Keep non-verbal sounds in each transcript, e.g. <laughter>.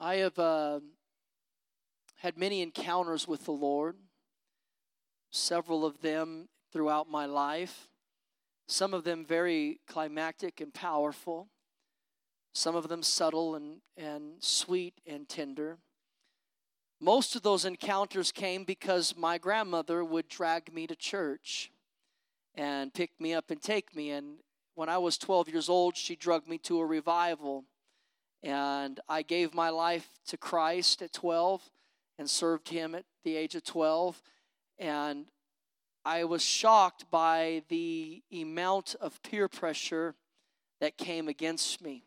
I have uh, had many encounters with the Lord, several of them throughout my life, some of them very climactic and powerful, some of them subtle and, and sweet and tender. Most of those encounters came because my grandmother would drag me to church and pick me up and take me. And when I was 12 years old, she drugged me to a revival. And I gave my life to Christ at 12 and served Him at the age of 12. And I was shocked by the amount of peer pressure that came against me.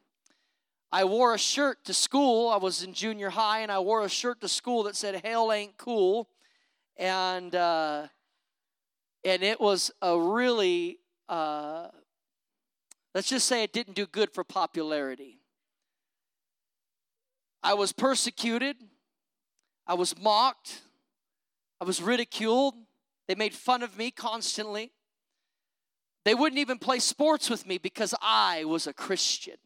I wore a shirt to school. I was in junior high, and I wore a shirt to school that said "Hell ain't cool," and uh, and it was a really uh, let's just say it didn't do good for popularity. I was persecuted. I was mocked. I was ridiculed. They made fun of me constantly. They wouldn't even play sports with me because I was a Christian.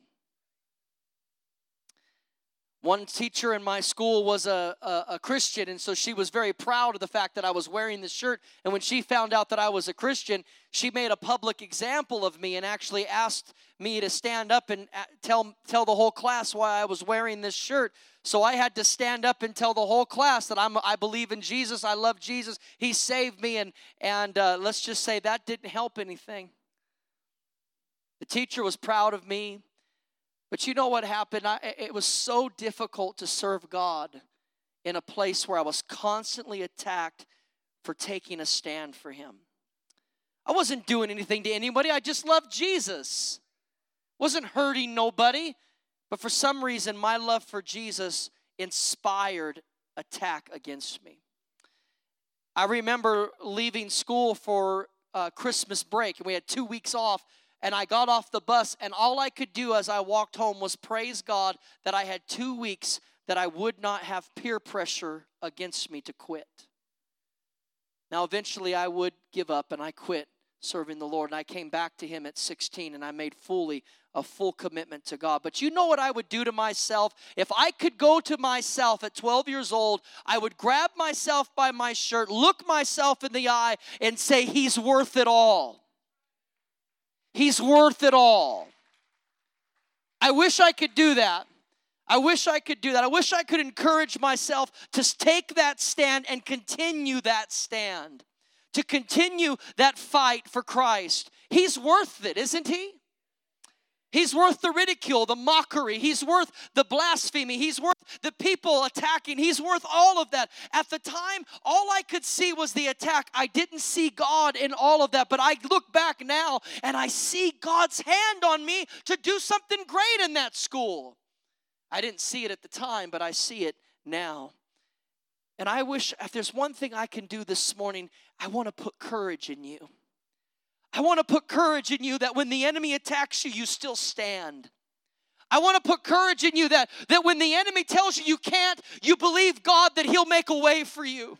One teacher in my school was a, a, a, Christian, and so she was very proud of the fact that I was wearing this shirt. And when she found out that I was a Christian, she made a public example of me and actually asked me to stand up and uh, tell, tell the whole class why I was wearing this shirt. So I had to stand up and tell the whole class that I'm, I believe in Jesus, I love Jesus, He saved me, and, and uh, let's just say that didn't help anything. The teacher was proud of me. But you know what happened? I, it was so difficult to serve God in a place where I was constantly attacked for taking a stand for Him. I wasn't doing anything to anybody, I just loved Jesus. Wasn't hurting nobody, but for some reason, my love for Jesus inspired attack against me. I remember leaving school for uh, Christmas break, and we had two weeks off and I got off the bus, and all I could do as I walked home was praise God that I had two weeks that I would not have peer pressure against me to quit. Now, eventually, I would give up and I quit serving the Lord. And I came back to Him at 16 and I made fully a full commitment to God. But you know what I would do to myself? If I could go to myself at 12 years old, I would grab myself by my shirt, look myself in the eye, and say, He's worth it all. He's worth it all. I wish I could do that. I wish I could do that. I wish I could encourage myself to take that stand and continue that stand, to continue that fight for Christ. He's worth it, isn't he? He's worth the ridicule, the mockery. He's worth the blasphemy. He's worth the people attacking. He's worth all of that. At the time, all I could see was the attack. I didn't see God in all of that, but I look back now and I see God's hand on me to do something great in that school. I didn't see it at the time, but I see it now. And I wish if there's one thing I can do this morning, I want to put courage in you. I want to put courage in you that when the enemy attacks you, you still stand. I want to put courage in you that, that when the enemy tells you you can't, you believe God that He'll make a way for you.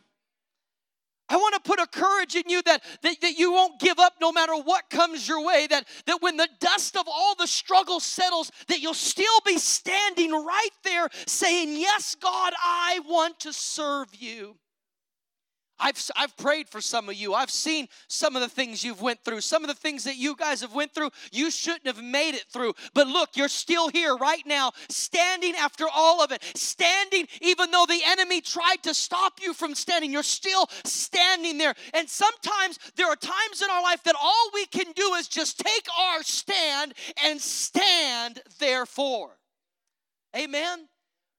I want to put a courage in you that, that, that you won't give up no matter what comes your way, that, that when the dust of all the struggle settles, that you'll still be standing right there saying, Yes, God, I want to serve you. I've, I've prayed for some of you. I've seen some of the things you've went through. Some of the things that you guys have went through, you shouldn't have made it through. But look, you're still here right now, standing after all of it. Standing even though the enemy tried to stop you from standing. You're still standing there. And sometimes there are times in our life that all we can do is just take our stand and stand therefore. Amen.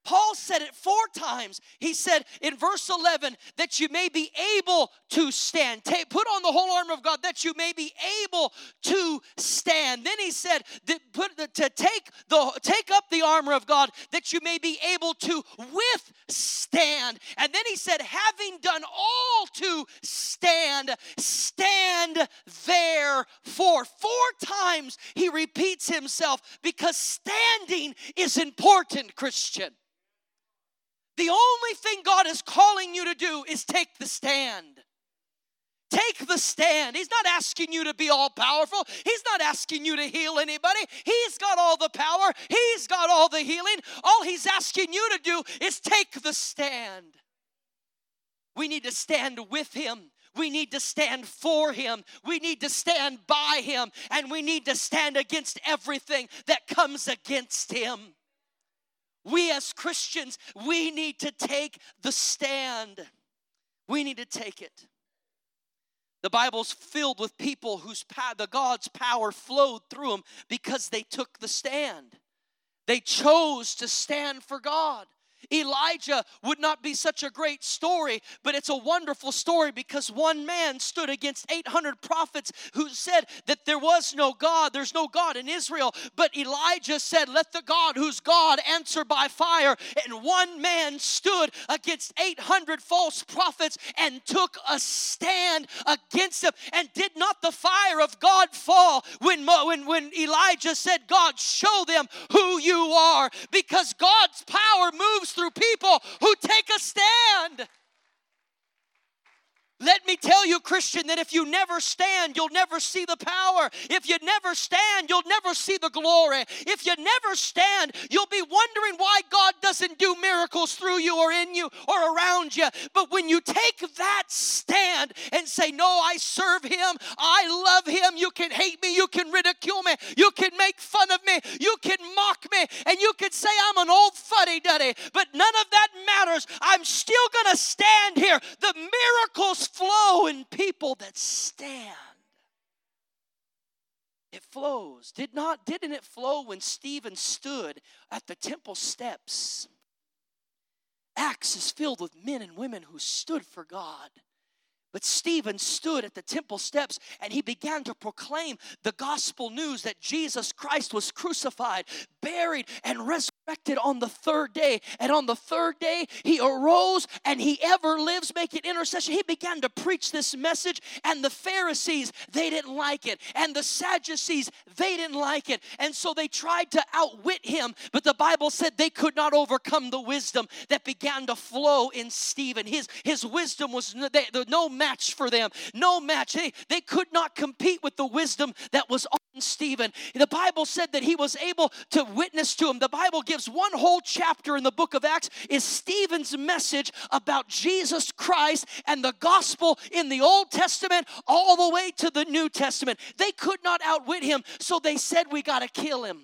Paul said it four times. He said in verse 11 that you may be able to stand. Put on the whole armor of God that you may be able to stand. Then he said that put to take the take up the armor of God that you may be able to withstand. And then he said, having done all to stand, stand therefore. Four times he repeats himself because standing is important, Christian. The only thing God is calling you to do is take the stand. Take the stand. He's not asking you to be all powerful. He's not asking you to heal anybody. He's got all the power, He's got all the healing. All He's asking you to do is take the stand. We need to stand with Him. We need to stand for him. We need to stand by him. And we need to stand against everything that comes against him. We as Christians, we need to take the stand. We need to take it. The Bible's filled with people whose the God's power flowed through them because they took the stand. They chose to stand for God. Elijah would not be such a great story, but it's a wonderful story because one man stood against 800 prophets who said that there was no God, there's no God in Israel. But Elijah said, Let the God who's God answer by fire. And one man stood against 800 false prophets and took a stand against them. And did not the fire of God fall when, when, when Elijah said, God, show them who you are? Because God's power moves through people who take a stand. Let me tell you, Christian, that if you never stand, you'll never see the power. If you never stand, you'll never see the glory. If you never stand, you'll be wondering why God doesn't do miracles through you or in you or around you. But when you take that stand and say, No, I serve Him, I love Him, you can hate me, you can ridicule me, you can make fun of me, you can mock me, and you can say I'm an old fuddy duddy, but none of that matters. I'm still going to stand here. The miracles flow in people that stand. It flows. Did not didn't it flow when Stephen stood at the temple steps? Acts is filled with men and women who stood for God. But Stephen stood at the temple steps and he began to proclaim the gospel news that Jesus Christ was crucified, buried, and resurrected on the third day. And on the third day, he arose and he ever lives making intercession. He began to preach this message, and the Pharisees, they didn't like it. And the Sadducees, they didn't like it. And so they tried to outwit him, but the Bible said they could not overcome the wisdom that began to flow in Stephen. His, his wisdom was no, no match for them, no match. They, they could not compete with the wisdom that was on Stephen. The Bible said that he was able to witness to him. The Bible gives one whole chapter in the book of Acts is Stephen's message about Jesus Christ and the gospel in the Old Testament all the way to the New Testament. They could not outwit him, so they said we got to kill him.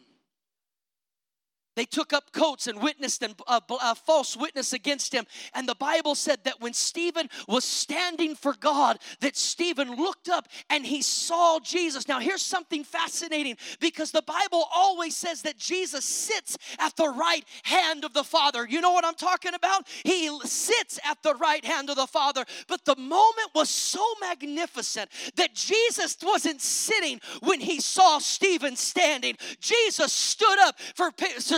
They took up coats and witnessed and a, uh, a, false witness against him. And the Bible said that when Stephen was standing for God, that Stephen looked up and he saw Jesus. Now, here's something fascinating because the Bible always says that Jesus sits at the right hand of the Father. You know what I'm talking about? He sits at the right hand of the Father. But the moment was so magnificent that Jesus wasn't sitting when he saw Stephen standing. Jesus stood up for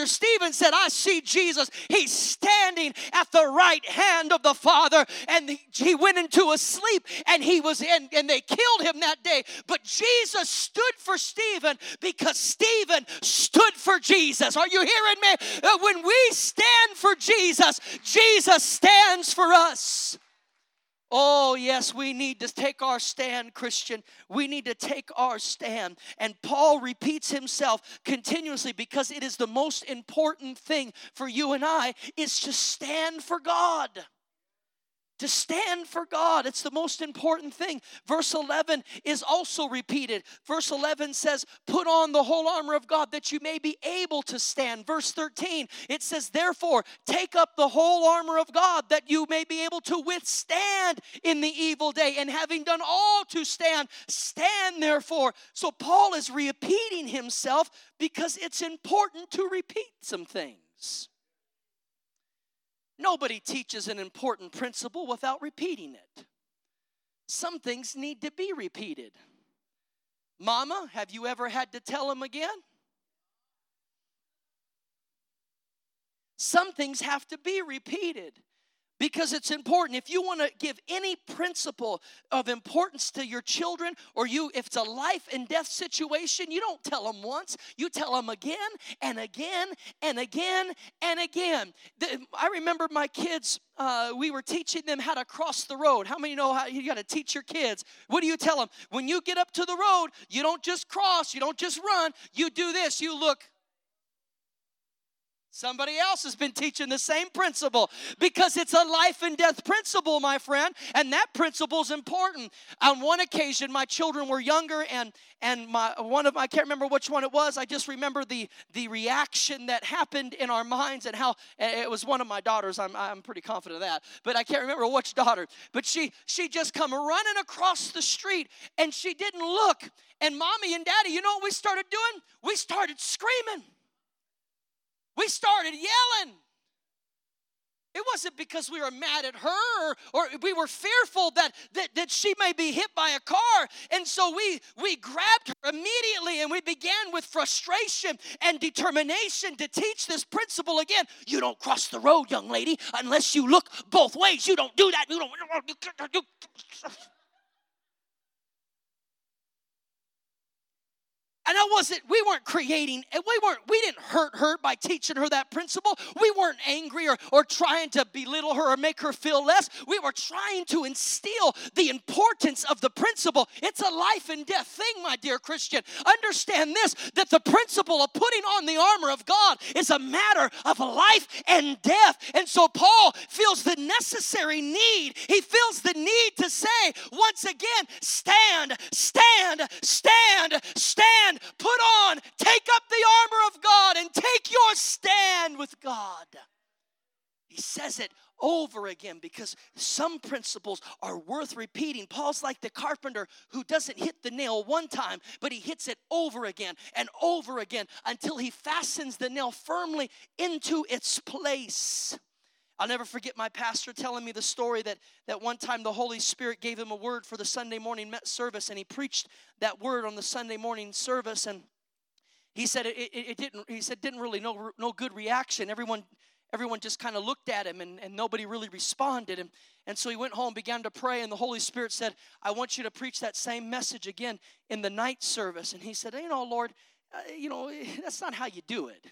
Stephen said, I see Jesus. He's standing at the right hand of the Father. And he went into a sleep and he was in, and they killed him that day. But Jesus stood for Stephen because Stephen stood for Jesus. Are you hearing me? Uh, when we stand for Jesus, Jesus stands for us. Oh, yes, we need to take our stand, Christian. We need to take our stand. And Paul repeats himself continuously because it is the most important thing for you and I is to stand for God to stand for God. It's the most important thing. Verse 11 is also repeated. Verse 11 says, Put on the whole armor of God that you may be able to stand. Verse 13, it says, Therefore, take up the whole armor of God that you may be able to withstand in the evil day. And having done all to stand, stand therefore. So Paul is repeating himself because it's important to repeat some things. Nobody teaches an important principle without repeating it. Some things need to be repeated. Mama, have you ever had to tell them again? Some things have to be repeated. Because it's important. If you want to give any principle of importance to your children or you if it's a life and death situation you don't tell them once. You tell them again and again and again and again. I remember my kids uh, we were teaching them how to cross the road. How many know how you got to teach your kids? What do you tell them when you get up to the road you don't just cross you don't just run you do this. You look Somebody else has been teaching the same principle because it's a life and death principle, my friend, and that principle is important. On one occasion, my children were younger, and and my one of I can't remember which one it was. I just remember the the reaction that happened in our minds and how it was one of my daughters. I'm I'm pretty confident of that, but I can't remember which daughter. But she she just come running across the street, and she didn't look. And mommy and daddy, you know what we started doing? We started screaming. We started yelling. It wasn't because we were mad at her or, we were fearful that, that, that she may be hit by a car. And so we, we grabbed her immediately and we began with frustration and determination to teach this principle again. You don't cross the road, young lady, unless you look both ways. You don't do that. You don't. And I wasn't, we weren't creating, we weren't, we didn't hurt her by teaching her that principle. We weren't angry or, or trying to belittle her or make her feel less. We were trying to instill the importance of the principle. It's a life and death thing, my dear Christian. Understand this that the principle of putting on the armor of God is a matter of life and death. And so Paul feels the necessary need. He feels the need to say, once again, stand, stand, stand, stand put on, take up the armor of God, and take your stand with God. He says it over again because some principles are worth repeating. Paul's like the carpenter who doesn't hit the nail one time, but he hits it over again and over again until he fastens the nail firmly into its place. I'll never forget my pastor telling me the story that, that one time the Holy Spirit gave him a word for the Sunday morning service, and he preached that word on the Sunday morning service. And he said it, it, it didn't. He said didn't really no no good reaction. Everyone everyone just kind of looked at him, and, and nobody really responded. And and so he went home, began to pray, and the Holy Spirit said, "I want you to preach that same message again in the night service." And he said, "You know, Lord, uh, you know <laughs> that's not how you do it."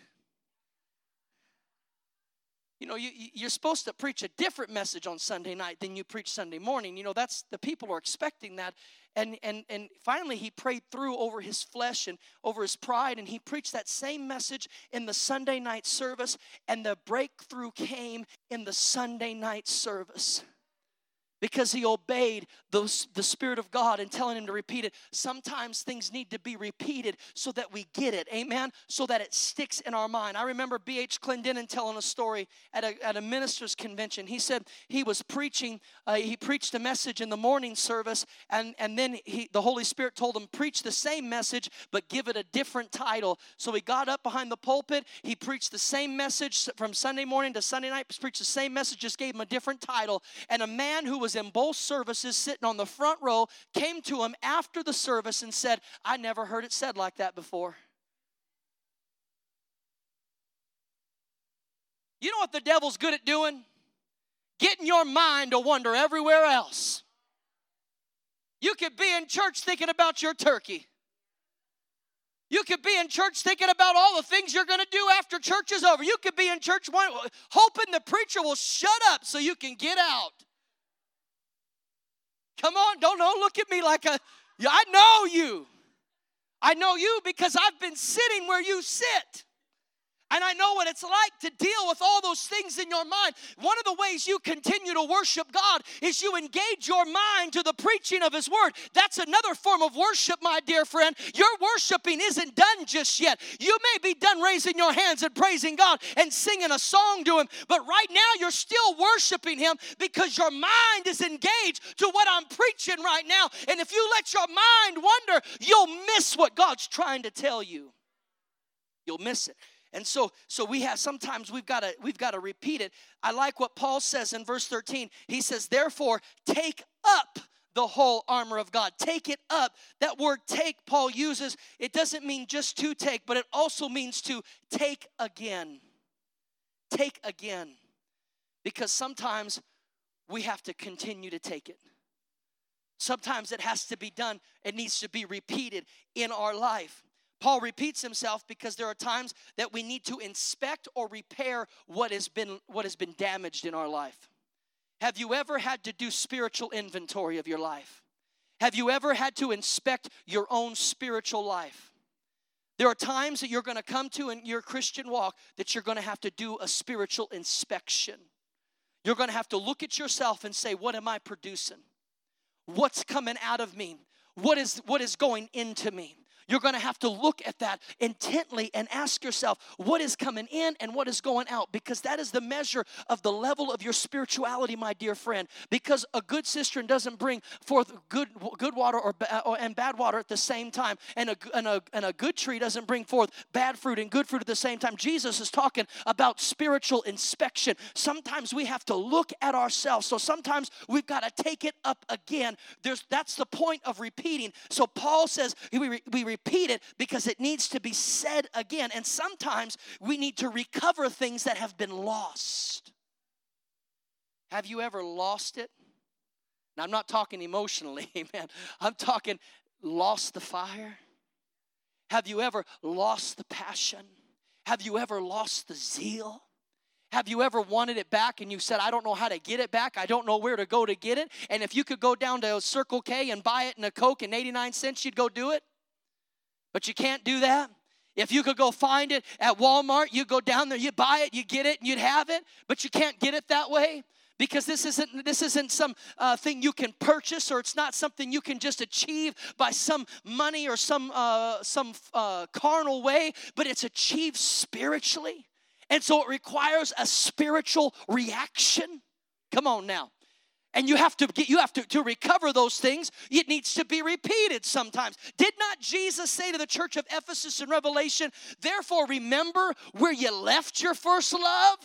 You know, you, you're supposed to preach a different message on Sunday night than you preach Sunday morning. You know, that's the people are expecting that. And, and, and finally, he prayed through over his flesh and over his pride, and he preached that same message in the Sunday night service, and the breakthrough came in the Sunday night service because he obeyed the, the Spirit of God and telling him to repeat it. Sometimes things need to be repeated so that we get it, amen? So that it sticks in our mind. I remember B.H. Clendennen telling a story at a, at a minister's convention. He said he was preaching, uh, he preached a message in the morning service, and, and then he, the Holy Spirit told him, preach the same message, but give it a different title. So he got up behind the pulpit, he preached the same message from Sunday morning to Sunday night, preached the same message, just gave him a different title. And a man who was was in both services, sitting on the front row, came to him after the service and said, I never heard it said like that before. You know what the devil's good at doing? Getting your mind to wander everywhere else. You could be in church thinking about your turkey. You could be in church thinking about all the things you're going to do after church is over. You could be in church hoping the preacher will shut up so you can get out. Come on, don't, don't look at me like a, I know you. I know you because I've been sitting where you sit. And I know what it's like to deal with all those things in your mind. One of the ways you continue to worship God is you engage your mind to the preaching of His Word. That's another form of worship, my dear friend. Your worshiping isn't done just yet. You may be done raising your hands and praising God and singing a song to Him, but right now you're still worshiping Him because your mind is engaged to what I'm preaching right now. And if you let your mind wander, you'll miss what God's trying to tell you. You'll miss it. And so so we have sometimes we've got to we've got to repeat it. I like what Paul says in verse 13. He says, "Therefore, take up the whole armor of God. Take it up. That word take Paul uses, it doesn't mean just to take, but it also means to take again. Take again. Because sometimes we have to continue to take it. Sometimes it has to be done, it needs to be repeated in our life. Paul repeats himself because there are times that we need to inspect or repair what has been what has been damaged in our life. Have you ever had to do spiritual inventory of your life? Have you ever had to inspect your own spiritual life? There are times that you're going to come to in your Christian walk that you're going to have to do a spiritual inspection. You're going to have to look at yourself and say, What am I producing? What's coming out of me? What is, what is going into me? You're going to have to look at that intently and ask yourself what is coming in and what is going out because that is the measure of the level of your spirituality, my dear friend. Because a good cistern doesn't bring forth good, good water or, or and bad water at the same time, and a, and, a, and a good tree doesn't bring forth bad fruit and good fruit at the same time. Jesus is talking about spiritual inspection. Sometimes we have to look at ourselves, so sometimes we've got to take it up again. There's, that's the point of repeating. So Paul says we, we repeat it because it needs to be said again. And sometimes we need to recover things that have been lost. Have you ever lost it? Now, I'm not talking emotionally, <laughs> man. I'm talking lost the fire. Have you ever lost the passion? Have you ever lost the zeal? Have you ever wanted it back and you said, I don't know how to get it back? I don't know where to go to get it. And if you could go down to Circle K and buy it in a Coke and 89 cents, you'd go do it? But you can't do that. If you could go find it at Walmart, you go down there, you buy it, you get it, and you'd have it, but you can't get it that way because this isn't this isn't some uh, thing you can purchase or it's not something you can just achieve by some money or some uh, some uh, carnal way, but it's achieved spiritually, and so it requires a spiritual reaction. Come on now and you have to get you have to, to recover those things it needs to be repeated sometimes. Did not jesus say to the church of ephesus in revelation therefore remember where you left your first love?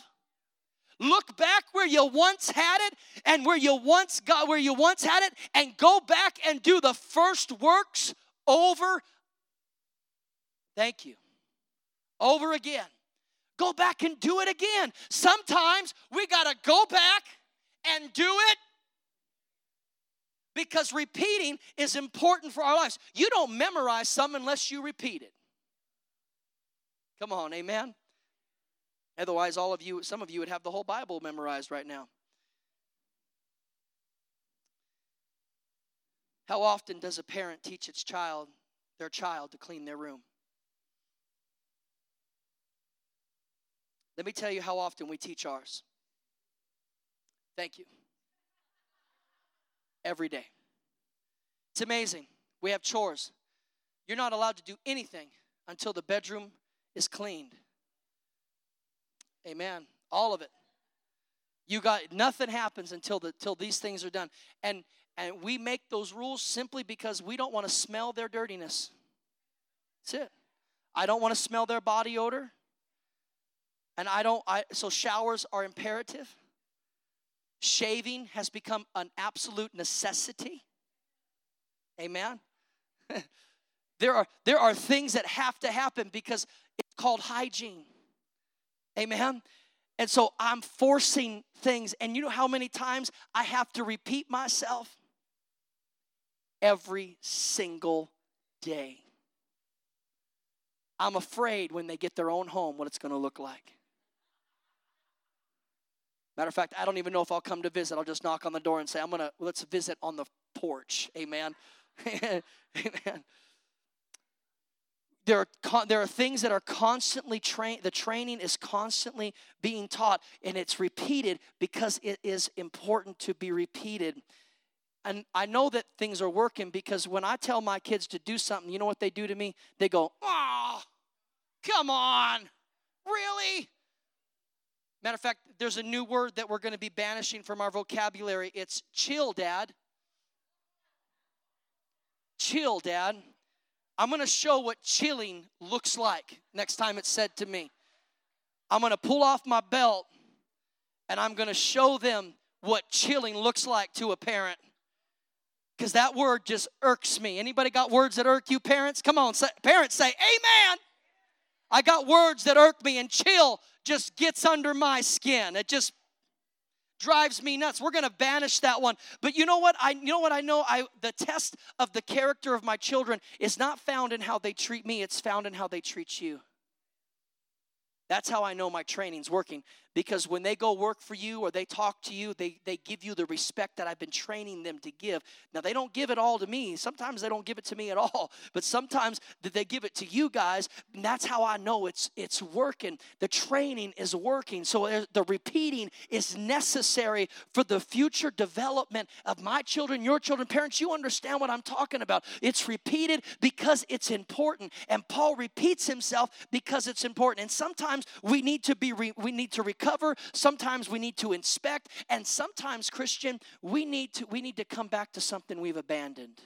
Look back where you once had it and where you once got where you once had it and go back and do the first works over thank you. Over again. Go back and do it again. Sometimes we got to go back and do it because repeating is important for our lives. You don't memorize some unless you repeat it. Come on, amen. Otherwise, all of you, some of you would have the whole Bible memorized right now. How often does a parent teach its child, their child, to clean their room? Let me tell you how often we teach ours. Thank you every day. It's amazing. We have chores. You're not allowed to do anything until the bedroom is cleaned. Amen. All of it. You got nothing happens until the till these things are done. And and we make those rules simply because we don't want to smell their dirtiness. That's it. I don't want to smell their body odor. And I don't I so showers are imperative. Shaving has become an absolute necessity. Amen. <laughs> there are there are things that have to happen because it's called hygiene. Amen. And so I'm forcing things and you know how many times I have to repeat myself every single day. I'm afraid when they get their own home what it's going to look like. Matter of fact, I don't even know if I'll come to visit. I'll just knock on the door and say, I'm going to, let's visit on the porch. Amen. <laughs> Amen. There are, there are things that are constantly trained, the training is constantly being taught, and it's repeated because it is important to be repeated. And I know that things are working because when I tell my kids to do something, you know what they do to me? They go, Oh, come on, really? Matter of fact, there's a new word that we're going to be banishing from our vocabulary. It's chill, Dad. Chill, Dad. I'm going to show what chilling looks like next time it's said to me. I'm going to pull off my belt and I'm going to show them what chilling looks like to a parent. Because that word just irks me. Anybody got words that irk you, parents? Come on, say, parents say, Amen. I got words that irk me, and chill just gets under my skin. It just, drives me nuts. We're going to banish that one. But you know what? I you know what I know I the test of the character of my children is not found in how they treat me, it's found in how they treat you. That's how I know my training's working because when they go work for you or they talk to you, they, they give you the respect that I've been training them to give. Now, they don't give it all to me. Sometimes they don't give it to me at all, <laughs> but sometimes they give it to you guys. And that's how I know it's, it's working. The training is working. So uh, the repeating is necessary for the future development of my children, your children. Parents, you understand what I'm talking about. It's repeated because it's important. And Paul repeats himself because it's important. And sometimes we need to be, re- we need to recover sometimes we need to inspect, and sometimes, Christian, we need to, we need to come back to something we've abandoned.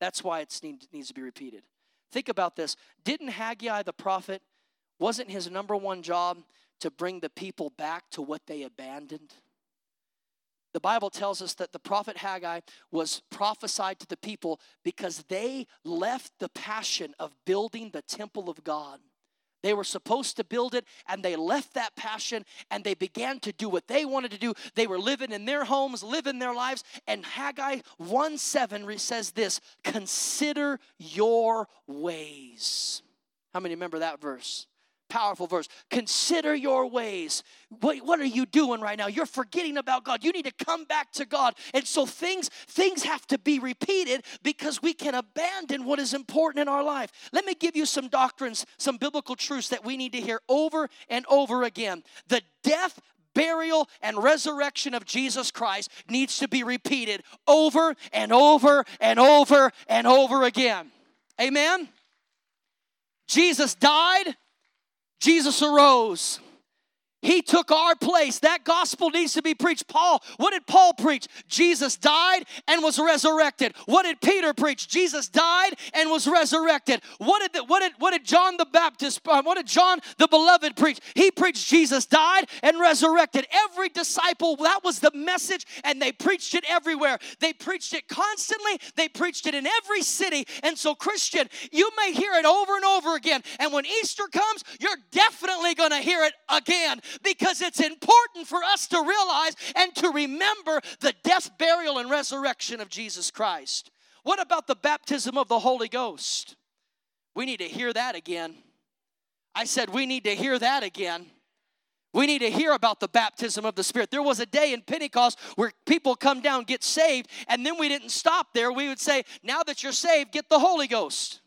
That's why it need, needs to be repeated. Think about this. Didn't Haggai the prophet, wasn't his number one job to bring the people back to what they abandoned? The Bible tells us that the prophet Haggai was prophesied to the people because they left the passion of building the temple of God they were supposed to build it and they left that passion and they began to do what they wanted to do. They were living in their homes, living their lives. And Haggai 1 7 says this Consider your ways. How many remember that verse? Powerful verse. Consider your ways. What, what are you doing right now? You're forgetting about God. You need to come back to God. And so things things have to be repeated because we can abandon what is important in our life. Let me give you some doctrines, some biblical truths that we need to hear over and over again. The death, burial and resurrection of Jesus Christ needs to be repeated over and over and over and over again. Amen. Jesus died, Jesus arose. He took our place. That gospel needs to be preached. Paul, what did Paul preach? Jesus died and was resurrected. What did Peter preach? Jesus died and was resurrected. What did the, what did what did John the Baptist uh, what did John the beloved preach? He preached Jesus died and resurrected. Every disciple that was the message and they preached it everywhere. They preached it constantly. They preached it in every city. And so Christian, you may hear it over and over again. And when Easter comes, you're definitely going to hear it again because it's important for us to realize and to remember the death, burial, and resurrection of Jesus Christ. What about the baptism of the Holy Ghost? We need to hear that again. I said, we need to hear that again. We need to hear about the baptism of the Spirit. There was a day in Pentecost where people come down, get saved, and then we didn't stop there. We would say, now that you're saved, get the Holy Ghost.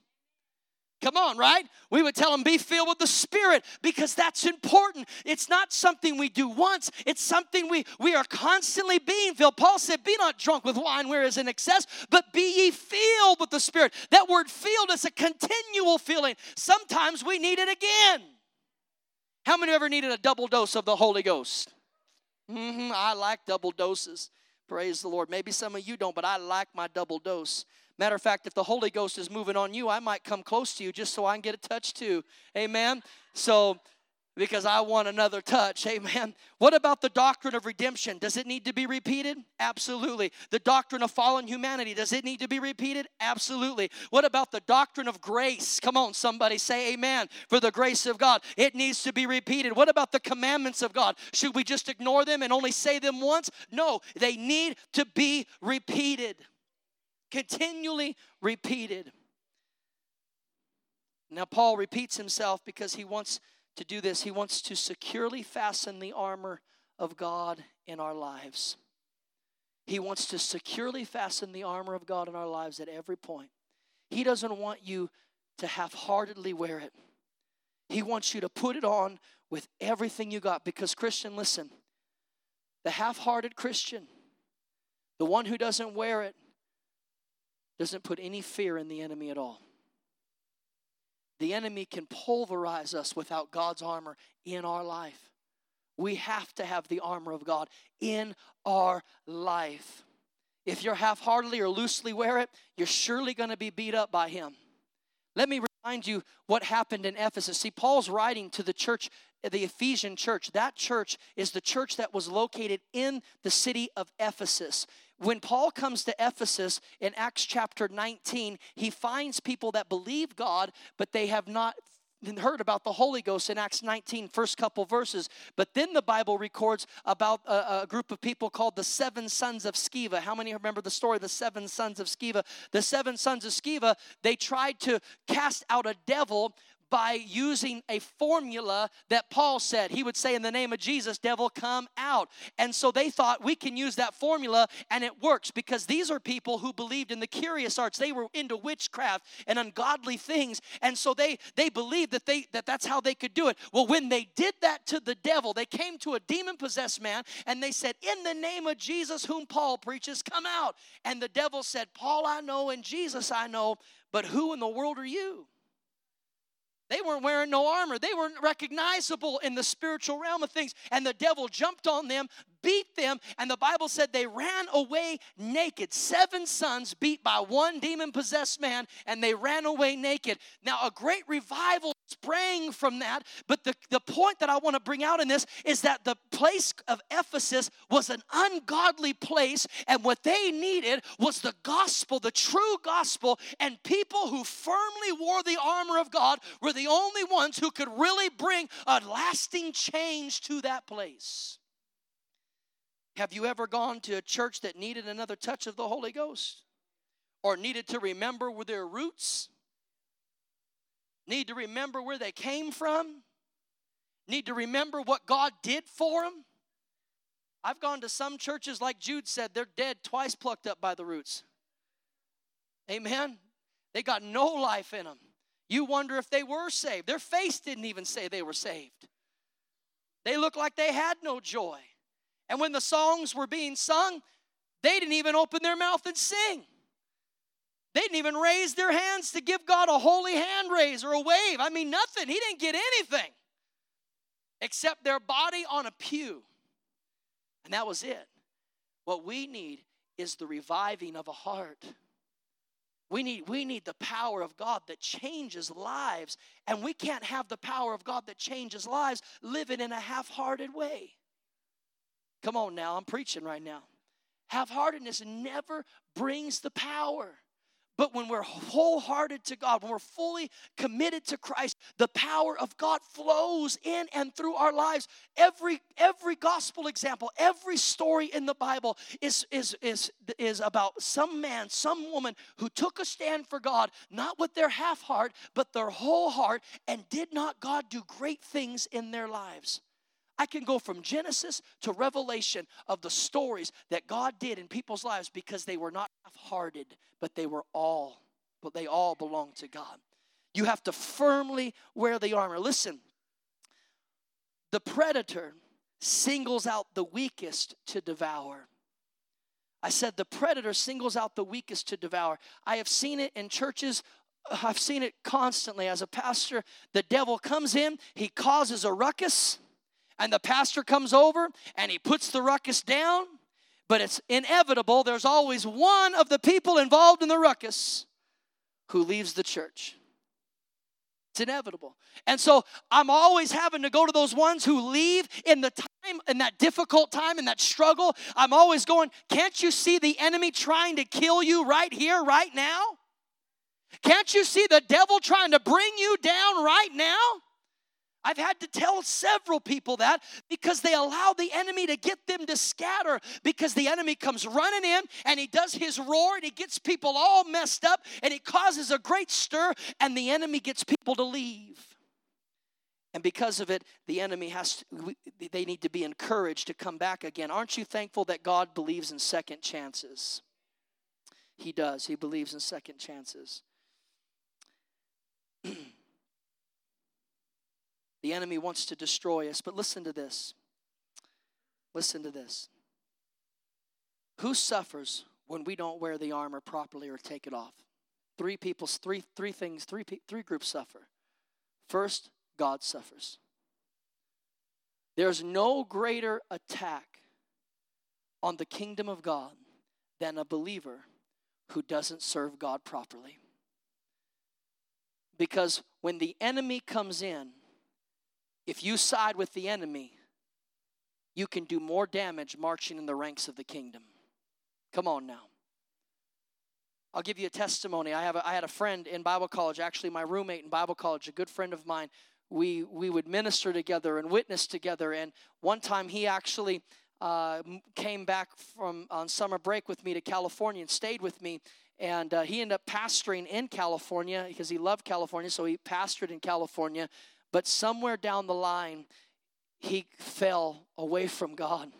Come on, right? We would tell them, be filled with the Spirit because that's important. It's not something we do once, it's something we, we are constantly being filled. Paul said, Be not drunk with wine where is in excess, but be ye filled with the Spirit. That word filled is a continual feeling. Sometimes we need it again. How many ever needed a double dose of the Holy Ghost? Mm-hmm, I like double doses. Praise the Lord. Maybe some of you don't, but I like my double dose. Matter of fact, if the Holy Ghost is moving on you, I might come close to you just so I can get a touch too. Amen. So, because I want another touch. Amen. What about the doctrine of redemption? Does it need to be repeated? Absolutely. The doctrine of fallen humanity, does it need to be repeated? Absolutely. What about the doctrine of grace? Come on, somebody say amen for the grace of God. It needs to be repeated. What about the commandments of God? Should we just ignore them and only say them once? No, they need to be repeated continually repeated. Now, Paul repeats himself because he wants to do this. He wants to securely fasten the armor of God in our lives. He wants to securely fasten the armor of God in our lives at every point. He doesn't want you to half heartedly wear it. He wants you to put it on with everything you got. Because, Christian, listen, the half hearted Christian, the one who doesn't wear it, doesn't put any fear in the enemy at all. The enemy can pulverize us without God's armor in our life. We have to have the armor of God in our life. If you're half heartedly or loosely wear it, you're surely going to be beat up by him. Let me remind you what happened in Ephesus. See, Paul's writing to the church, the Ephesian church. That church is the church that was located in the city of Ephesus when Paul comes to Ephesus in Acts chapter 19, he finds people that believe God, but they have not heard about the Holy Ghost in Acts 19, first couple verses. But then the Bible records about a, a, group of people called the seven sons of Sceva. How many remember the story of the seven sons of Sceva? The seven sons of Sceva, they tried to cast out a devil by using a formula that Paul said. He would say, In the name of Jesus, devil, come out. And so they thought we can use that formula and it works because these are people who believed in the curious arts. They were into witchcraft and ungodly things. And so they they believed that they that that's how they could do it. Well, when they did that to the devil, they came to a demon possessed man and they said, In the name of Jesus, whom Paul preaches, come out. And the devil said, Paul I know and Jesus I know, but who in the world are you? They weren't wearing no armor. They weren't recognizable in the spiritual realm of things. And the devil jumped on them, beat them, and the Bible said they ran away naked. Seven sons beat by one demon possessed man, and they ran away naked. Now, a great revival sprang from that. But the, the point that I want to bring out in this is that the place of Ephesus was an ungodly place, and what they needed was the gospel, the true gospel, and people who firmly wore the armor of God were the only ones who could really bring a lasting change to that place. Have you ever gone to a church that needed another touch of the Holy Ghost? Or needed to remember where their roots? Need to remember where they came from? Need to remember what God did for them? I've gone to some churches, like Jude said, they're dead, twice plucked up by the roots. Amen? They got no life in them. You wonder if they were saved. Their face didn't even say they were saved. They looked like they had no joy. And when the songs were being sung, they didn't even open their mouth and sing. They didn't even raise their hands to give God a holy hand raise or a wave. I mean, nothing. He didn't get anything except their body on a pew. And that was it. What we need is the reviving of a heart. We need, we need the power of God that changes lives. And we can't have the power of God that changes lives living in a half hearted way. Come on now, I'm preaching right now. Half heartedness never brings the power. But when we're wholehearted to God, when we're fully committed to Christ, the power of God flows in and through our lives. Every every gospel example, every story in the Bible is is is is about some man, some woman who took a stand for God, not with their half heart, but their whole heart, and did not God do great things in their lives. I can go from Genesis to Revelation of the stories that God did in people's lives because they were not half-hearted, but they were all, but they all belong to God. You have to firmly wear the armor. Listen, the predator singles out the weakest to devour. I said the predator singles out the weakest to devour. I have seen it in churches I've seen it constantly as a pastor. The devil comes in, he causes a ruckus, and the pastor comes over and he puts the ruckus down, but it's inevitable. There's always one of the people involved in the ruckus who leaves the church. It's inevitable. And so I'm always having to go to those ones who leave in the time, in that difficult time, in that struggle. I'm always going, can't you see the enemy trying to kill you right here, right now? Can't you see the devil trying to bring you down right now? I've had to tell several people that because they allow the enemy to get them to scatter because the enemy comes running in and he does his roar and he gets people all messed up and it causes a great stir and the enemy gets people to leave. And because of it, the enemy has to, they need to be encouraged to come back again. Aren't you thankful that God believes in second chances? He does. He believes in second chances. The enemy wants to destroy us. But listen to this. Listen to this. Who suffers when we don't wear the armor properly or take it off? Three people, three, three things, three, three groups suffer. First, God suffers. There's no greater attack on the kingdom of God than a believer who doesn't serve God properly. Because when the enemy comes in, if you side with the enemy, you can do more damage marching in the ranks of the kingdom. Come on now. I'll give you a testimony. I have a, I had a friend in Bible college, actually my roommate in Bible college, a good friend of mine. We we would minister together and witness together. And one time he actually uh, came back from on summer break with me to California and stayed with me. And uh, he ended up pastoring in California because he loved California, so he pastored in California. But somewhere down the line, he fell away from God.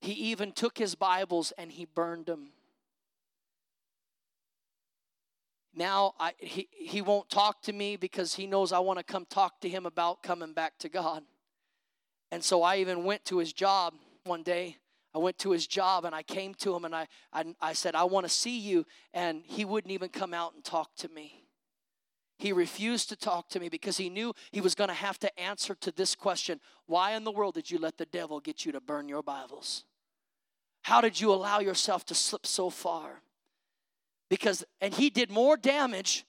He even took his Bibles and he burned them. Now I, he, he won't talk to me because he knows I want to come talk to him about coming back to God. And so I even went to his job one day. I went to his job and I came to him and I, I, I said, I want to see you. And he wouldn't even come out and talk to me. He refused to talk to me because he knew he was going to have to answer to this question Why in the world did you let the devil get you to burn your Bibles? How did you allow yourself to slip so far? Because, and he did more damage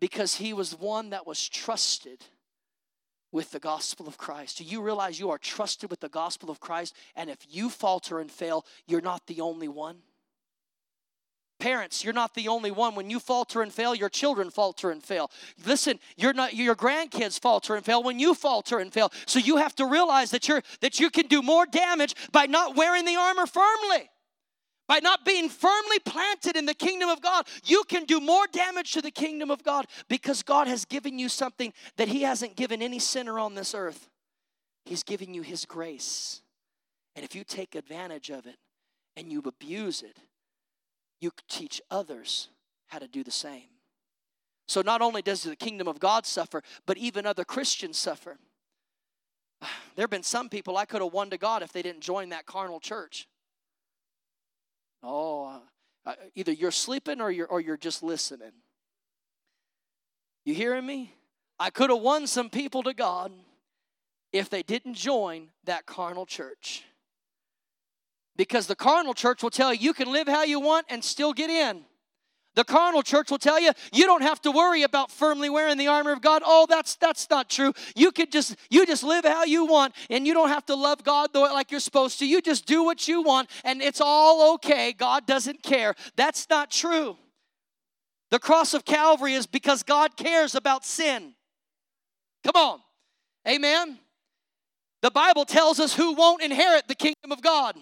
because he was one that was trusted with the gospel of Christ. Do you realize you are trusted with the gospel of Christ? And if you falter and fail, you're not the only one. Parents, you're not the only one. When you falter and fail, your children falter and fail. Listen, you're not your grandkids falter and fail when you falter and fail. So you have to realize that you're that you can do more damage by not wearing the armor firmly. By not being firmly planted in the kingdom of God, you can do more damage to the kingdom of God because God has given you something that He hasn't given any sinner on this earth. He's giving you His grace. And if you take advantage of it and you abuse it, you teach others how to do the same. So not only does the kingdom of God suffer, but even other Christians suffer. <sighs> There have been some people I could have won to God if they didn't join that carnal church. Oh, uh, uh, either you're sleeping or you're, or you're just listening. You hearing me? I could have won some people to God if they didn't join that carnal church. Because the carnal church will tell you you can live how you want and still get in. The carnal church will tell you you don't have to worry about firmly wearing the armor of God. Oh, that's that's not true. You could just you just live how you want and you don't have to love God like you're supposed to. You just do what you want and it's all okay. God doesn't care. That's not true. The cross of Calvary is because God cares about sin. Come on. Amen. The Bible tells us who won't inherit the kingdom of God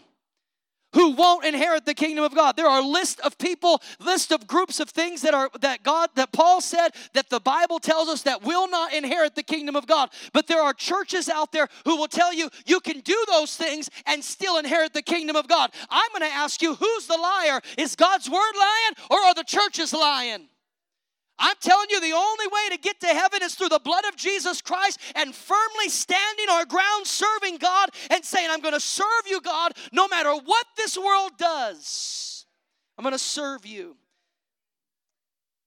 who won't inherit the kingdom of God. There are list of people, list of groups of things that are that God that Paul said that the Bible tells us that will not inherit the kingdom of God. But there are churches out there who will tell you you can do those things and still inherit the kingdom of God. I'm going to ask you who's the liar? Is God's word lying or are the churches lying? I'm telling you, the only way to get to heaven is through the blood of Jesus Christ and firmly standing our ground, serving God and saying, I'm going to serve you, God, no matter what this world does. I'm going to serve you.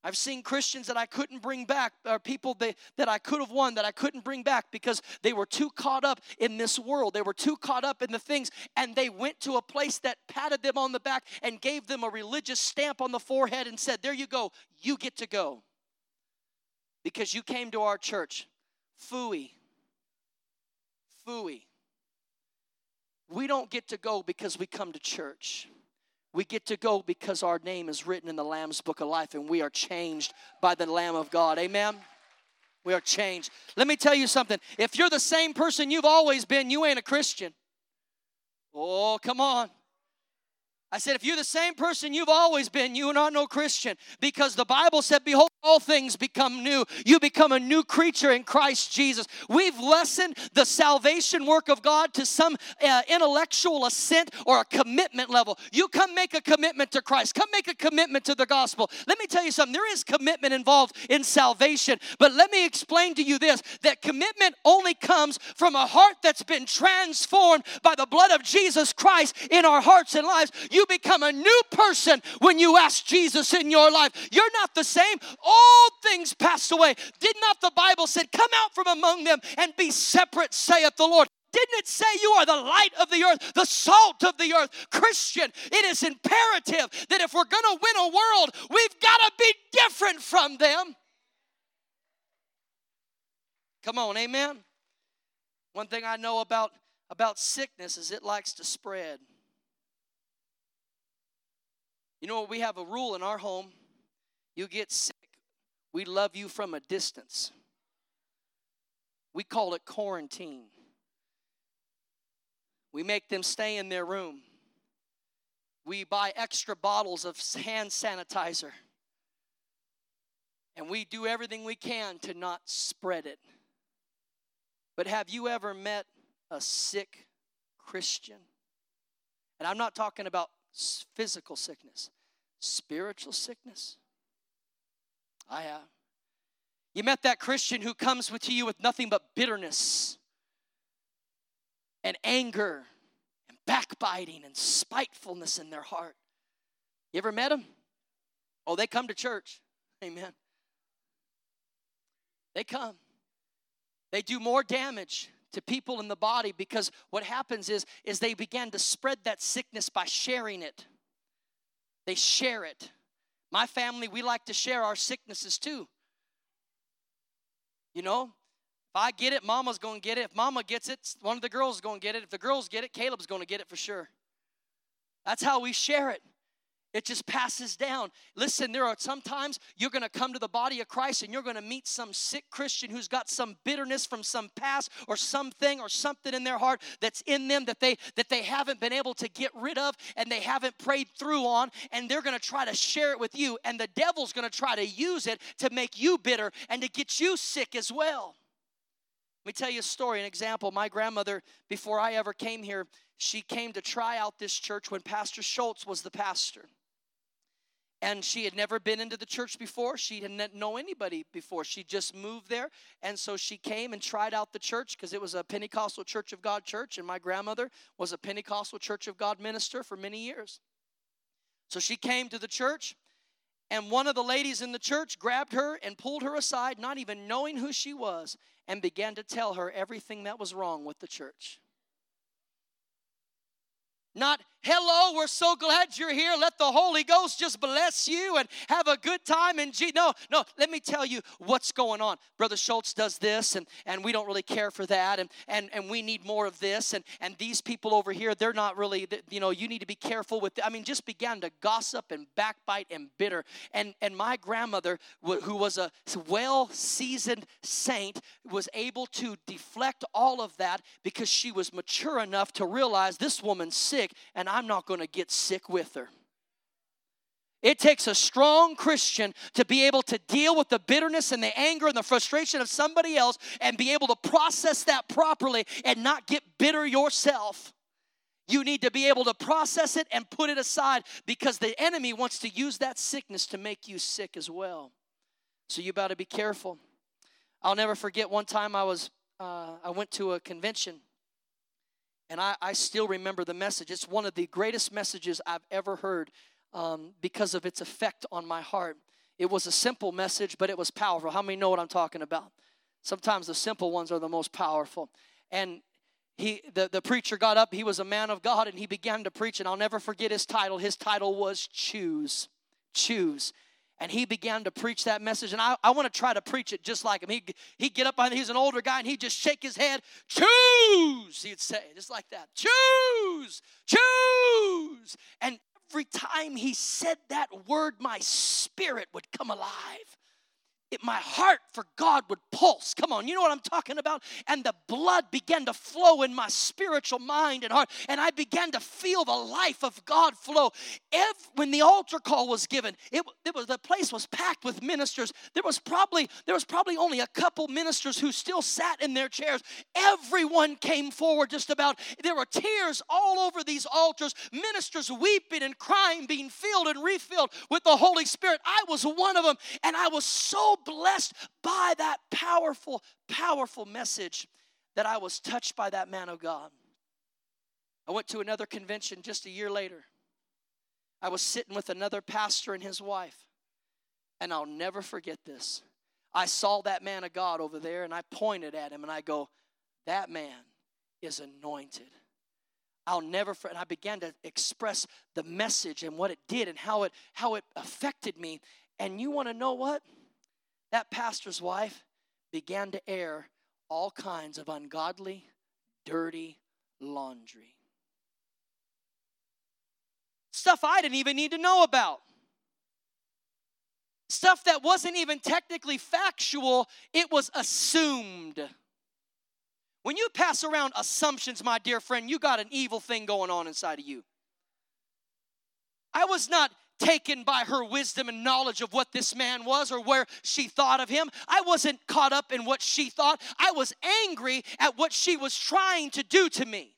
I've seen Christians that I couldn't bring back, or people that, that I could have won that I couldn't bring back because they were too caught up in this world. They were too caught up in the things, and they went to a place that patted them on the back and gave them a religious stamp on the forehead and said, There you go, you get to go. Because you came to our church. Fooey. Fooey. We don't get to go because we come to church. We get to go because our name is written in the Lamb's book of life and we are changed by the Lamb of God. Amen. We are changed. Let me tell you something. If you're the same person you've always been, you ain't a Christian. Oh, come on. I said, if you're the same person you've always been, you are not no Christian. Because the Bible said, Behold, all things become new. You become a new creature in Christ Jesus. We've lessened the salvation work of God to some uh, intellectual assent or a commitment level. You come make a commitment to Christ, come make a commitment to the gospel. Let me tell you something there is commitment involved in salvation. But let me explain to you this that commitment only comes from a heart that's been transformed by the blood of Jesus Christ in our hearts and lives. You become a new person when you ask Jesus in your life. You're not the same all things passed away. Did not the Bible said, Come out from among them and be separate, saith the Lord? Didn't it say you are the light of the earth, the salt of the earth? Christian, it is imperative that if we're going to win a world, we've got to be different from them. Come on, amen. One thing I know about about sickness is it likes to spread. You know, we have a rule in our home you get sick, we love you from a distance. We call it quarantine. We make them stay in their room. We buy extra bottles of hand sanitizer. And we do everything we can to not spread it. But have you ever met a sick Christian? And I'm not talking about physical sickness, spiritual sickness. I have. You met that Christian who comes with you with nothing but bitterness and anger and backbiting and spitefulness in their heart. You ever met them? Oh, they come to church. Amen. They come. They do more damage to people in the body because what happens is is they begin to spread that sickness by sharing it. They share it. My family, we like to share our sicknesses too. You know, if I get it, mama's going to get it. If mama gets it, one of the girls is going to get it. If the girls get it, Caleb's going to get it for sure. That's how we share it. It just passes down. Listen, there are sometimes you're going to come to the body of Christ and you're going to meet some sick Christian who's got some bitterness from some past or something or something in their heart that's in them that they that they haven't been able to get rid of and they haven't prayed through on and they're going to try to share it with you and the devil's going to try to use it to make you bitter and to get you sick as well. Let me tell you a story, an example. My grandmother, before I ever came here, she came to try out this church when Pastor Schultz was the pastor and she had never been into the church before. She didn't know anybody before. She just moved there. And so she came and tried out the church because it was a pentecostal church of god church. And my grandmother was a pentecostal church of god minister for many years. So she came to the church. And one of the ladies in the church grabbed her and pulled her aside not even knowing who she was and began to tell her everything that was wrong with the church. Not Hello, we're so glad you're here. Let the Holy Ghost just bless you and have a good time. And G- no, no, let me tell you what's going on. Brother Schultz does this, and, and we don't really care for that, and, and, and we need more of this. And, and these people over here, they're not really, you know, you need to be careful with. I mean, just began to gossip and backbite and bitter. And, and my grandmother, who was a well seasoned saint, was able to deflect all of that because she was mature enough to realize this woman's sick, and I'm not going to get sick with her. It takes a strong Christian to be able to deal with the bitterness and the anger and the frustration of somebody else and be able to process that properly and not get bitter yourself. You need to be able to process it and put it aside because the enemy wants to use that sickness to make you sick as well. So you got to be careful. I'll never forget one time I was uh, I went to a convention and I, I still remember the message. It's one of the greatest messages I've ever heard um, because of its effect on my heart. It was a simple message, but it was powerful. How many know what I'm talking about? Sometimes the simple ones are the most powerful. And he the, the preacher got up, he was a man of God, and he began to preach, and I'll never forget his title. His title was Choose. Choose and he began to preach that message. And i, I want to try to preach it just like him. He, he'd get up on he's an older guy and he'd just shake his head choose he'd say just like that choose choose. And every time he said that word my spirit would come alive it, my heart for God would pulse. Come on, you know what I'm talking about? And the blood began to flow in my spiritual mind and heart, and I began to feel the life of God flow. Every, when the altar call was given, it, it was the place was packed with ministers. There was probably there was probably only a couple ministers who still sat in their chairs. Everyone came forward. Just about there were tears all over these altars. Ministers weeping and crying, being filled and refilled with the Holy Spirit. I was one of them, and I was so blessed by that powerful, powerful message that I was touched by that man of God. I went to another convention just a year later. I was sitting with another pastor and his wife, and I'll never forget this. I saw that man of God over there, and I pointed at him and I go, That man is anointed. I'll never forget. and I began to express the message and what it did and how it how it affected me. And you want to know what? That pastor's wife began to air all kinds of ungodly, dirty laundry. stuff I didn't even need to know about. Stuff that wasn't even technically factual, it was assumed. When you pass around assumptions, my dear friend, you got an evil thing going on inside of you. I was not taken by her wisdom and knowledge of what this man was or where she thought of him. I wasn't caught up in what she thought. I was angry at what she was trying to do to me.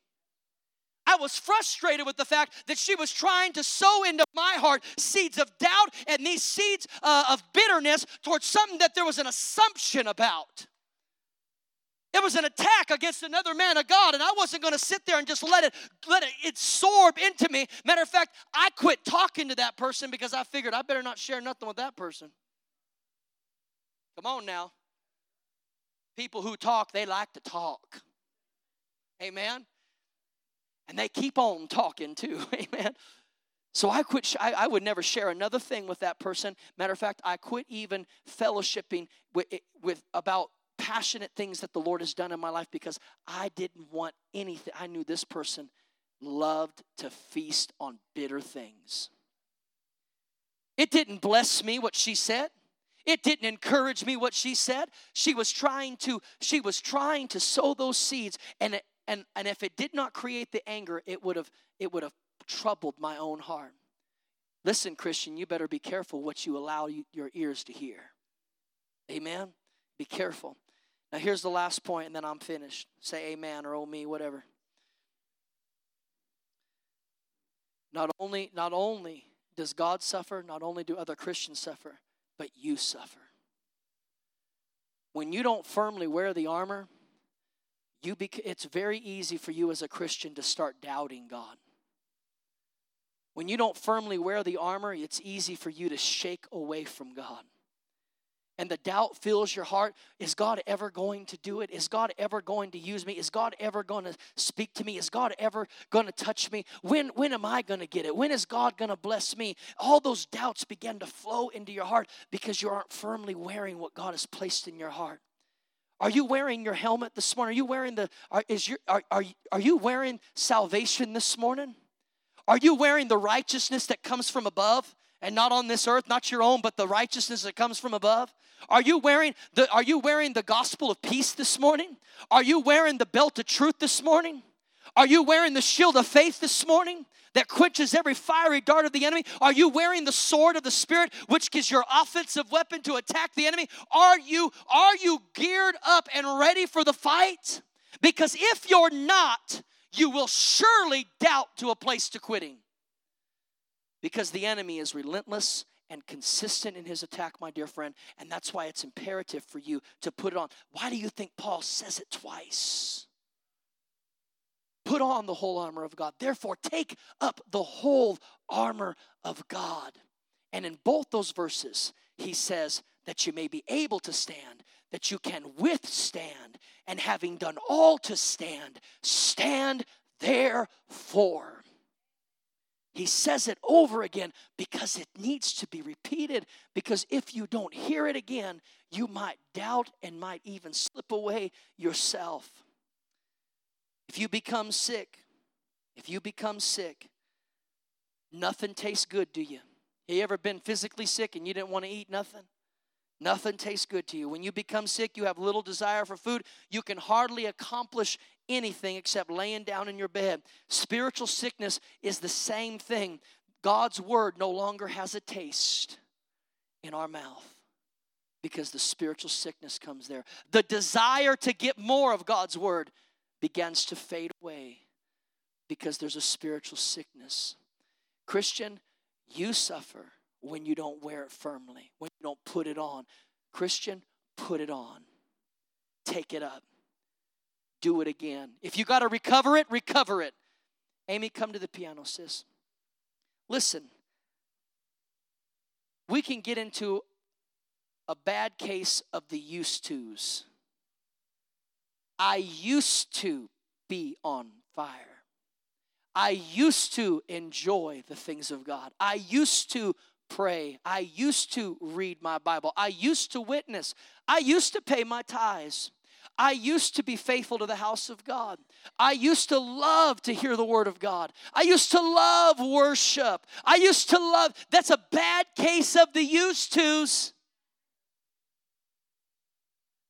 I was frustrated with the fact that she was trying to sow into my heart seeds of doubt and these seeds uh, of bitterness towards something that there was an assumption about. It was an attack against another man of God, and I wasn't going to sit there and just let it let it absorb into me. Matter of fact, I quit talking to that person because I figured I better not share nothing with that person. Come on now. People who talk, they like to talk. Amen. And they keep on talking too. <laughs> Amen. So I quit, I, I, would never share another thing with that person. Matter of fact, I quit even fellowshipping with, with about passionate things that the Lord has done in my life because I didn't want anything. I knew this person loved to feast on bitter things. It didn't bless me what she said. It didn't encourage me what she said. She was trying to she was trying to sow those seeds and it, and and if it did not create the anger, it would have it would have troubled my own heart. Listen, Christian, you better be careful what you allow your ears to hear. Amen. Be careful. Now, here's the last point, and then I'm finished. Say amen or oh me, whatever. Not only, not only does God suffer, not only do other Christians suffer, but you suffer. When you don't firmly wear the armor, you bec- it's very easy for you as a Christian to start doubting God. When you don't firmly wear the armor, it's easy for you to shake away from God and the doubt fills your heart is God ever going to do it? Is God ever going to use me? Is God ever going to speak to me? Is God ever going to touch me? When, when am I going to get it? When is God going to bless me? All those doubts begin to flow into your heart because you aren't firmly wearing what God has placed in your heart. Are you wearing your helmet this morning? Are you wearing the are, is your are, are, are you wearing salvation this morning? Are you wearing the righteousness that comes from above? And not on this earth, not your own, but the righteousness that comes from above? Are you wearing the are you wearing the gospel of peace this morning? Are you wearing the belt of truth this morning? Are you wearing the shield of faith this morning that quenches every fiery dart of the enemy? Are you wearing the sword of the spirit which is your offensive weapon to attack the enemy? Are you are you geared up and ready for the fight? Because if you're not, you will surely doubt to a place to quitting. Because the enemy is relentless and consistent in his attack, my dear friend. And that's why it's imperative for you to put it on. Why do you think Paul says it twice? Put on the whole armor of God. Therefore, take up the whole armor of God. And in both those verses, he says that you may be able to stand, that you can withstand, and having done all to stand, stand therefore. He says it over again because it needs to be repeated. Because if you don't hear it again, you might doubt and might even slip away yourself. If you become sick, if you become sick, nothing tastes good, do you? Have you ever been physically sick and you didn't want to eat nothing? Nothing tastes good to you. When you become sick, you have little desire for food. You can hardly accomplish anything except laying down in your bed. Spiritual sickness is the same thing. God's word no longer has a taste in our mouth because the spiritual sickness comes there. The desire to get more of God's word begins to fade away because there's a spiritual sickness. Christian, you suffer when you don't wear it firmly, when you don't put it on. Christian, put it on. Take it up do it again. If you got to recover it, recover it. Amy, come to the piano, sis. Listen, we can get into a bad case of the used tos. I used to be on fire. I used to enjoy the things of God. I used to pray. I used to read my Bible. I used to witness. I used to pay my tithes. I used to be faithful to the house of God. I used to love to hear the word of God. I used to love worship. I used to love, that's a bad case of the used tos.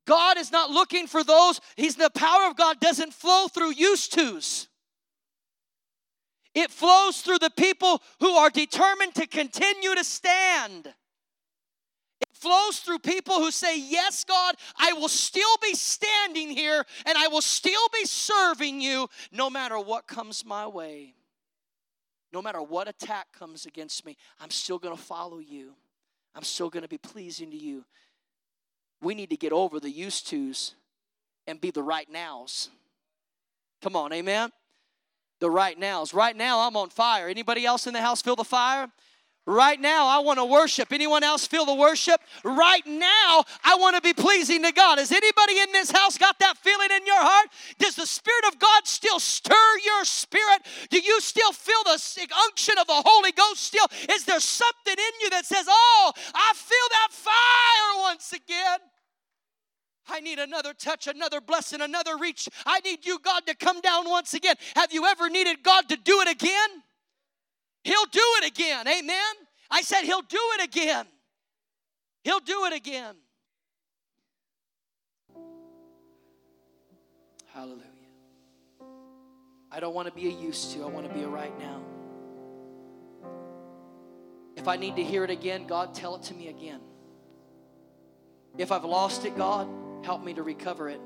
God is not looking for those, He's the power of God doesn't flow through used tos. It flows through the people who are determined to continue to stand. Flows through people who say, Yes, God, I will still be standing here and I will still be serving you no matter what comes my way. No matter what attack comes against me, I'm still going to follow you. I'm still going to be pleasing to you. We need to get over the used tos and be the right nows. Come on, amen the right nows. Right now, I'm on fire. Anybody else in the house feel the fire? Right now, I want to worship. Anyone else feel the worship? Right now, I want to be pleasing to God. Has anybody in this house got that feeling in your heart? Does the Spirit of God still stir your spirit? Do you still feel the unction of the Holy Ghost still? Is there something in you that says, Oh, I feel that fire once again? I need another touch, another blessing, another reach. I need you, God, to come down once again. Have you ever needed God to do it again? He'll do it again. Amen. I said, He'll do it again. He'll do it again. Hallelujah. I don't want to be a used to, I want to be a right now. If I need to hear it again, God, tell it to me again. If I've lost it, God, help me to recover it.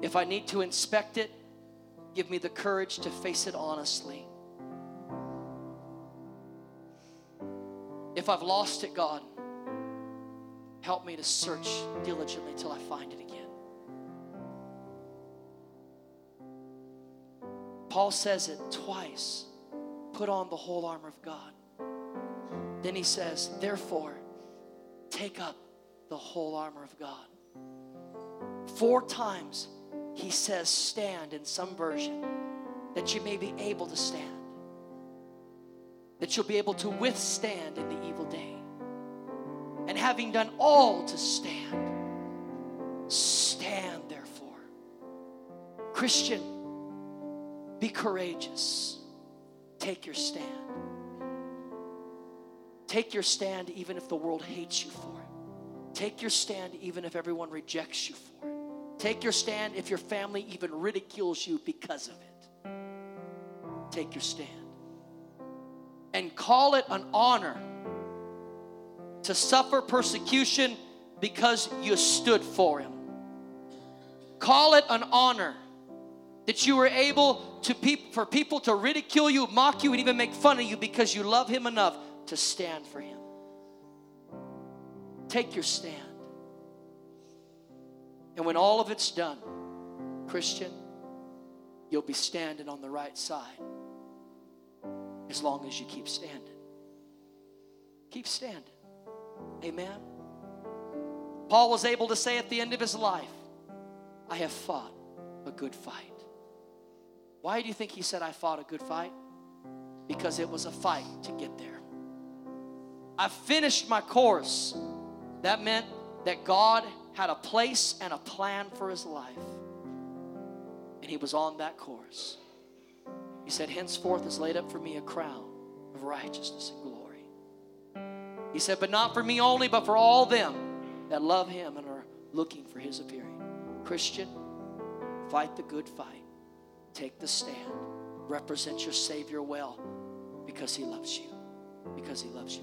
If I need to inspect it, give me the courage to face it honestly. If I've lost it, God, help me to search diligently till I find it again. Paul says it twice put on the whole armor of God. Then he says, therefore, take up the whole armor of God. Four times he says, stand in some version, that you may be able to stand, that you'll be able to withstand in the evil day. And having done all to stand, stand therefore. Christian, be courageous. Take your stand. Take your stand even if the world hates you for it. Take your stand even if everyone rejects you for it. Take your stand if your family even ridicules you because of it. Take your stand. And call it an honor to suffer persecution because you stood for Him. Call it an honor that you were able to for people to ridicule you, mock you, and even make fun of you because you love Him enough to stand for Him. Take your stand. And when all of it's done, Christian, you'll be standing on the right side as long as you keep standing. Keep standing. Amen. Paul was able to say at the end of his life, I have fought a good fight. Why do you think he said, I fought a good fight? Because it was a fight to get there. I finished my course. That meant that God had a place and a plan for his life. And he was on that course. He said, Henceforth is laid up for me a crown of righteousness and glory. He said, But not for me only, but for all them that love him and are looking for his appearing. Christian, fight the good fight. Take the stand. Represent your Savior well because he loves you. Because he loves you.